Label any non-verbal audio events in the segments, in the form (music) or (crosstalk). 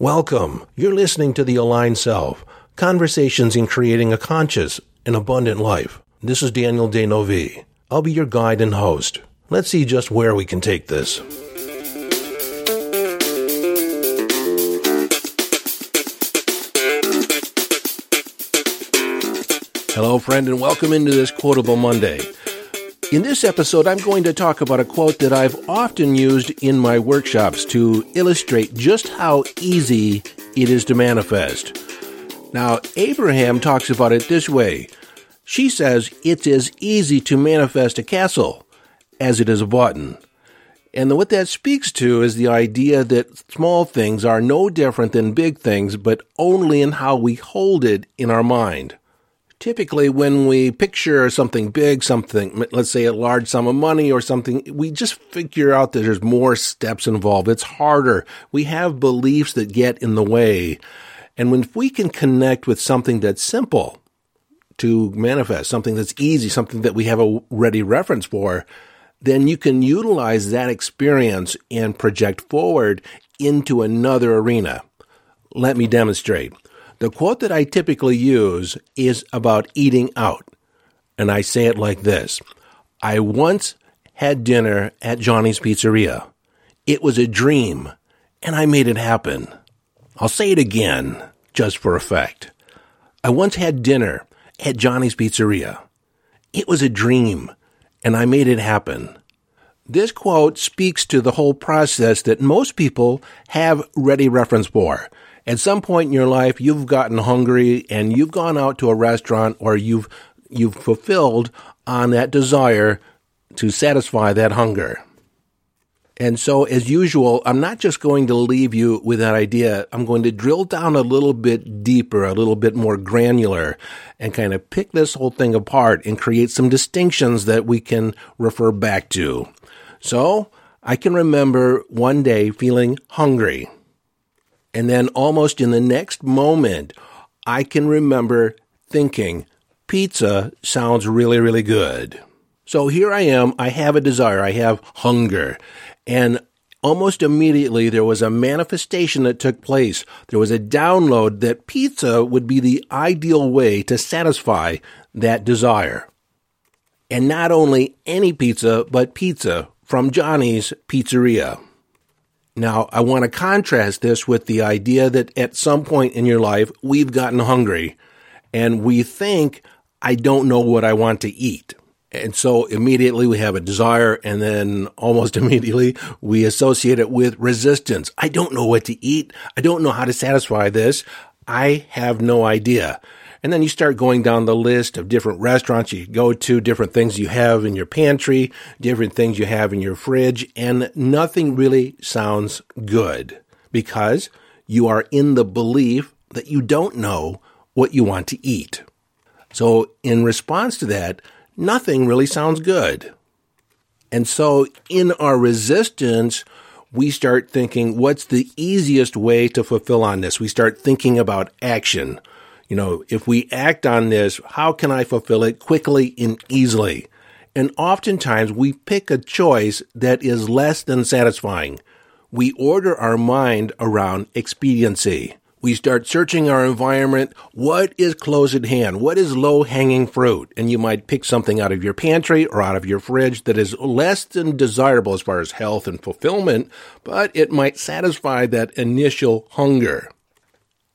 Welcome. You're listening to The Aligned Self Conversations in Creating a Conscious and Abundant Life. This is Daniel D'Neuville. I'll be your guide and host. Let's see just where we can take this. Hello, friend, and welcome into this Quotable Monday. In this episode, I'm going to talk about a quote that I've often used in my workshops to illustrate just how easy it is to manifest. Now, Abraham talks about it this way. She says it's as easy to manifest a castle as it is a button. And what that speaks to is the idea that small things are no different than big things, but only in how we hold it in our mind typically when we picture something big, something, let's say a large sum of money or something, we just figure out that there's more steps involved. It's harder. We have beliefs that get in the way. And when we can connect with something that's simple to manifest, something that's easy, something that we have a ready reference for, then you can utilize that experience and project forward into another arena. Let me demonstrate. The quote that I typically use is about eating out. And I say it like this I once had dinner at Johnny's Pizzeria. It was a dream, and I made it happen. I'll say it again, just for effect. I once had dinner at Johnny's Pizzeria. It was a dream, and I made it happen. This quote speaks to the whole process that most people have ready reference for. At some point in your life, you've gotten hungry and you've gone out to a restaurant or you've, you've fulfilled on that desire to satisfy that hunger. And so, as usual, I'm not just going to leave you with that idea. I'm going to drill down a little bit deeper, a little bit more granular, and kind of pick this whole thing apart and create some distinctions that we can refer back to. So, I can remember one day feeling hungry. And then almost in the next moment, I can remember thinking, pizza sounds really, really good. So here I am. I have a desire. I have hunger. And almost immediately there was a manifestation that took place. There was a download that pizza would be the ideal way to satisfy that desire. And not only any pizza, but pizza from Johnny's Pizzeria. Now, I want to contrast this with the idea that at some point in your life, we've gotten hungry and we think, I don't know what I want to eat. And so immediately we have a desire and then almost (laughs) immediately we associate it with resistance. I don't know what to eat. I don't know how to satisfy this. I have no idea. And then you start going down the list of different restaurants you go to, different things you have in your pantry, different things you have in your fridge, and nothing really sounds good because you are in the belief that you don't know what you want to eat. So in response to that, nothing really sounds good. And so in our resistance, we start thinking, what's the easiest way to fulfill on this? We start thinking about action. You know, if we act on this, how can I fulfill it quickly and easily? And oftentimes we pick a choice that is less than satisfying. We order our mind around expediency. We start searching our environment. What is close at hand? What is low hanging fruit? And you might pick something out of your pantry or out of your fridge that is less than desirable as far as health and fulfillment, but it might satisfy that initial hunger.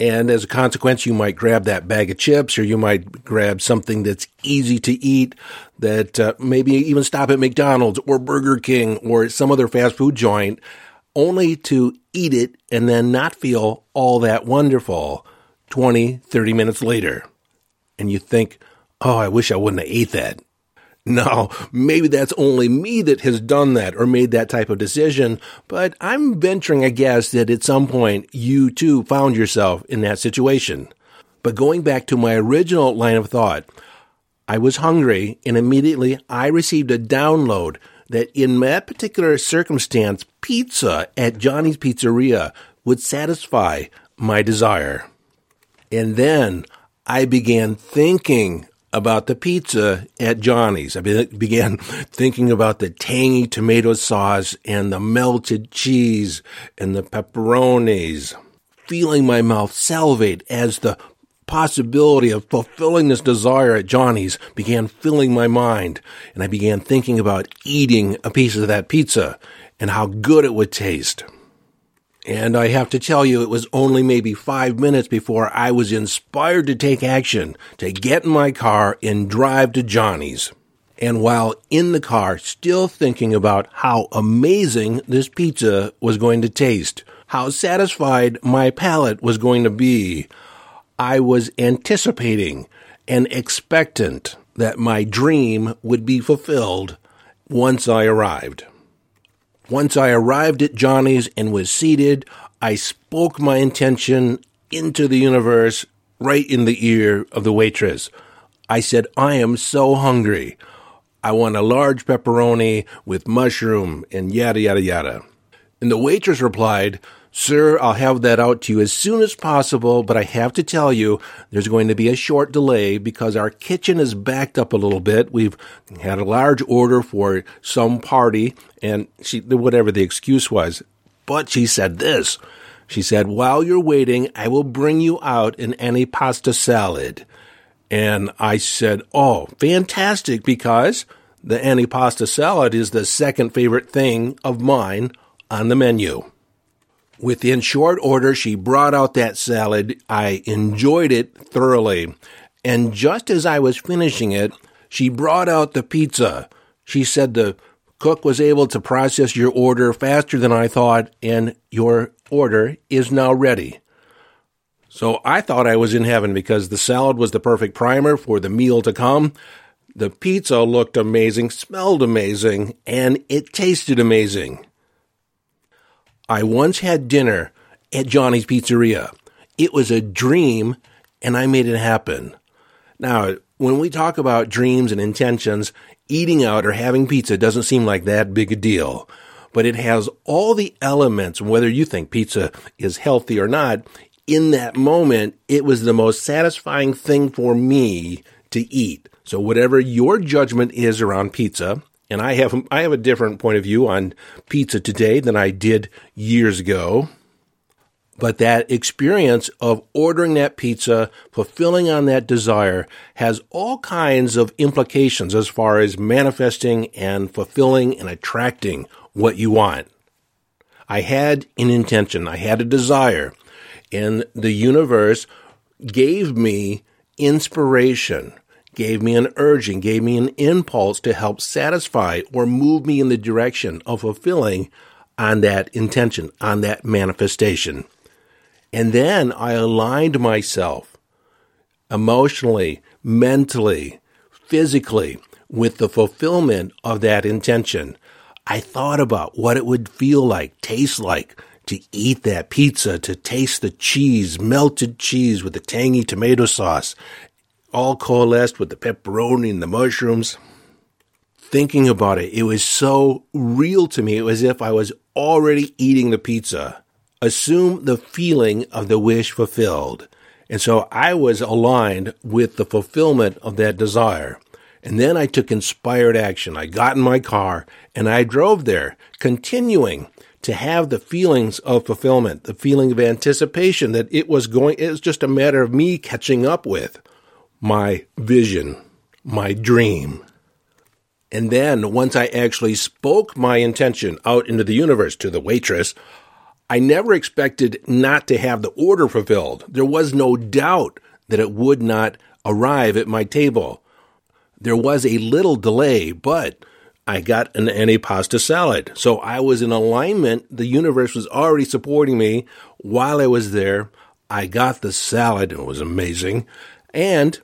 And as a consequence, you might grab that bag of chips or you might grab something that's easy to eat that uh, maybe even stop at McDonald's or Burger King or some other fast food joint only to eat it and then not feel all that wonderful 20, 30 minutes later. And you think, oh, I wish I wouldn't have ate that. Now, maybe that's only me that has done that or made that type of decision, but I'm venturing a guess that at some point you too found yourself in that situation. But going back to my original line of thought, I was hungry and immediately I received a download that in that particular circumstance, pizza at Johnny's Pizzeria would satisfy my desire. And then I began thinking about the pizza at Johnny's. I began thinking about the tangy tomato sauce and the melted cheese and the pepperonis. feeling my mouth salivate as the possibility of fulfilling this desire at Johnny's began filling my mind, and I began thinking about eating a piece of that pizza and how good it would taste. And I have to tell you, it was only maybe five minutes before I was inspired to take action, to get in my car and drive to Johnny's. And while in the car, still thinking about how amazing this pizza was going to taste, how satisfied my palate was going to be, I was anticipating and expectant that my dream would be fulfilled once I arrived. Once I arrived at Johnny's and was seated, I spoke my intention into the universe right in the ear of the waitress. I said, I am so hungry. I want a large pepperoni with mushroom and yada, yada, yada. And the waitress replied, Sir, I'll have that out to you as soon as possible, but I have to tell you there's going to be a short delay because our kitchen is backed up a little bit. We've had a large order for some party and she, whatever the excuse was. But she said this. She said, while you're waiting, I will bring you out an antipasta salad. And I said, oh, fantastic because the antipasta salad is the second favorite thing of mine on the menu. Within short order, she brought out that salad. I enjoyed it thoroughly. And just as I was finishing it, she brought out the pizza. She said the cook was able to process your order faster than I thought, and your order is now ready. So I thought I was in heaven because the salad was the perfect primer for the meal to come. The pizza looked amazing, smelled amazing, and it tasted amazing. I once had dinner at Johnny's Pizzeria. It was a dream, and I made it happen. Now, when we talk about dreams and intentions, eating out or having pizza doesn't seem like that big a deal. But it has all the elements, whether you think pizza is healthy or not, in that moment, it was the most satisfying thing for me to eat. So whatever your judgment is around pizza, and I have I have a different point of view on pizza today than I did years ago. But that experience of ordering that pizza, fulfilling on that desire, has all kinds of implications as far as manifesting and fulfilling and attracting what you want. I had an intention, I had a desire, and the universe gave me inspiration gave me an urging, gave me an impulse to help satisfy or move me in the direction of fulfilling on that intention, on that manifestation. And then I aligned myself emotionally, mentally, physically with the fulfillment of that intention. I thought about what it would feel like, taste like to eat that pizza, to taste the cheese, melted cheese with the tangy tomato sauce, all coalesced with the pepperoni and the mushrooms. Thinking about it, it was so real to me. It was as if I was already eating the pizza. Assume the feeling of the wish fulfilled. And so I was aligned with the fulfillment of that desire. And then I took inspired action. I got in my car and I drove there, continuing to have the feelings of fulfillment, the feeling of anticipation that it was going, it was just a matter of me catching up with my vision, my dream. And then once I actually spoke my intention out into the universe to the waitress, I never expected not to have the order fulfilled. There was no doubt that it would not arrive at my table. There was a little delay, but I got an antipasta salad. So I was in alignment. The universe was already supporting me while I was there. I got the salad. It was amazing. And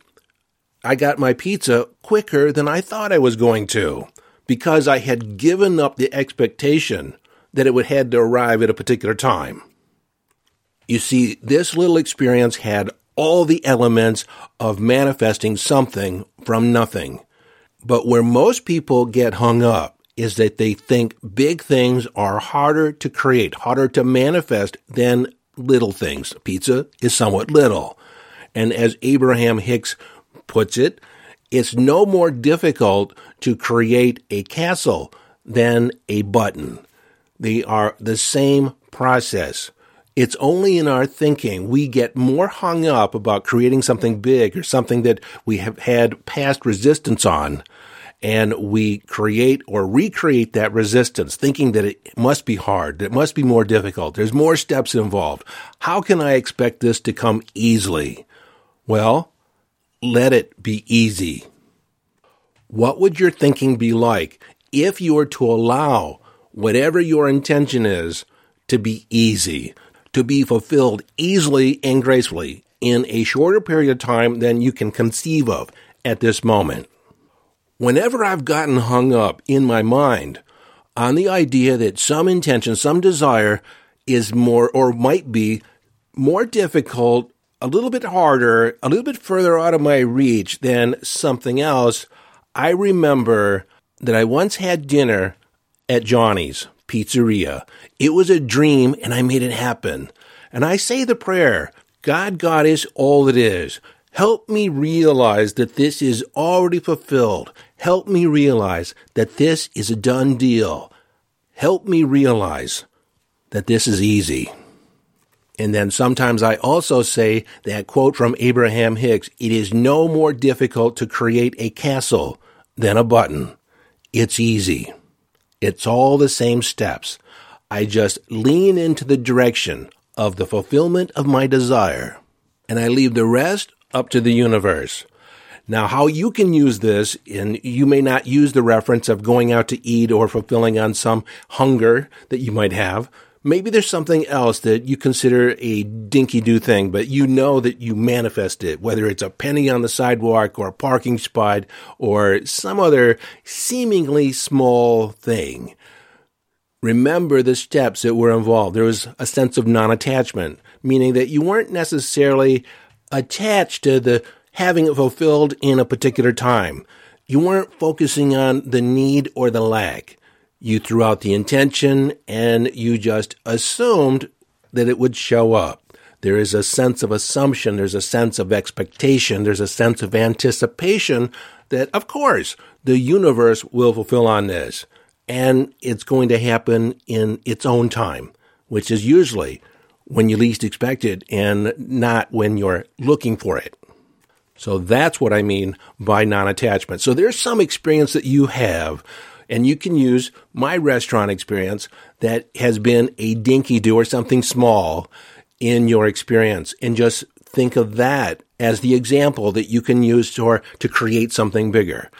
I got my pizza quicker than I thought I was going to because I had given up the expectation that it would had to arrive at a particular time. You see, this little experience had all the elements of manifesting something from nothing. But where most people get hung up is that they think big things are harder to create, harder to manifest than little things. Pizza is somewhat little. And as Abraham Hicks puts it, it's no more difficult to create a castle than a button. They are the same process. It's only in our thinking we get more hung up about creating something big or something that we have had past resistance on. And we create or recreate that resistance thinking that it must be hard, that it must be more difficult. There's more steps involved. How can I expect this to come easily? Well, let it be easy. What would your thinking be like if you were to allow whatever your intention is to be easy, to be fulfilled easily and gracefully in a shorter period of time than you can conceive of at this moment. Whenever I've gotten hung up in my mind on the idea that some intention, some desire is more or might be more difficult, a little bit harder, a little bit further out of my reach than something else, I remember that I once had dinner at Johnny's Pizzeria. It was a dream and I made it happen. And I say the prayer, God, God is all it is. Help me realize that this is already fulfilled. Help me realize that this is a done deal. Help me realize that this is easy. And then sometimes I also say that quote from Abraham Hicks, it is no more difficult to create a castle than a button. It's easy. It's all the same steps. I just lean into the direction of the fulfillment of my desire, and I leave the rest up to the universe. Now, how you can use this, and you may not use the reference of going out to eat or fulfilling on some hunger that you might have, maybe there's something else that you consider a dinky do thing, but you know that you manifest it, whether it's a penny on the sidewalk or a parking spot or some other seemingly small thing. Remember the steps that were involved. There was a sense of non attachment, meaning that you weren't necessarily attached to the having it fulfilled in a particular time. You weren't focusing on the need or the lack. You threw out the intention and you just assumed that it would show up. There is a sense of assumption, there's a sense of expectation, there's a sense of anticipation that, of course, the universe will fulfill on this. And it's going to happen in its own time, which is usually when you least expect it and not when you're looking for it. So that's what I mean by non attachment. So there's some experience that you have and you can use my restaurant experience that has been a dinky do or something small in your experience and just think of that as the example that you can use to, to create something bigger.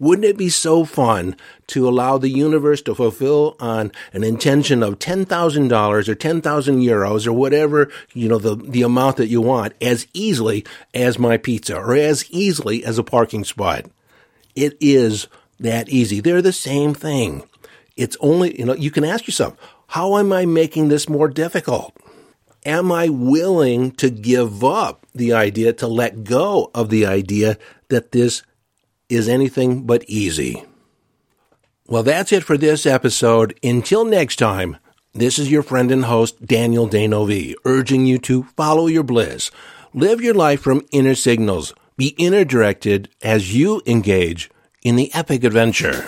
Wouldn't it be so fun to allow the universe to fulfill on an intention of $10,000 or 10,000 euros or whatever, you know, the, the amount that you want as easily as my pizza or as easily as a parking spot? It is that easy. They're the same thing. It's only, you know, you can ask yourself, how am I making this more difficult? Am I willing to give up the idea, to let go of the idea that this is anything but easy? Well, that's it for this episode. Until next time, this is your friend and host, Daniel D'Neuville, urging you to follow your bliss. Live your life from inner signals. Be inner directed as you engage in the epic adventure.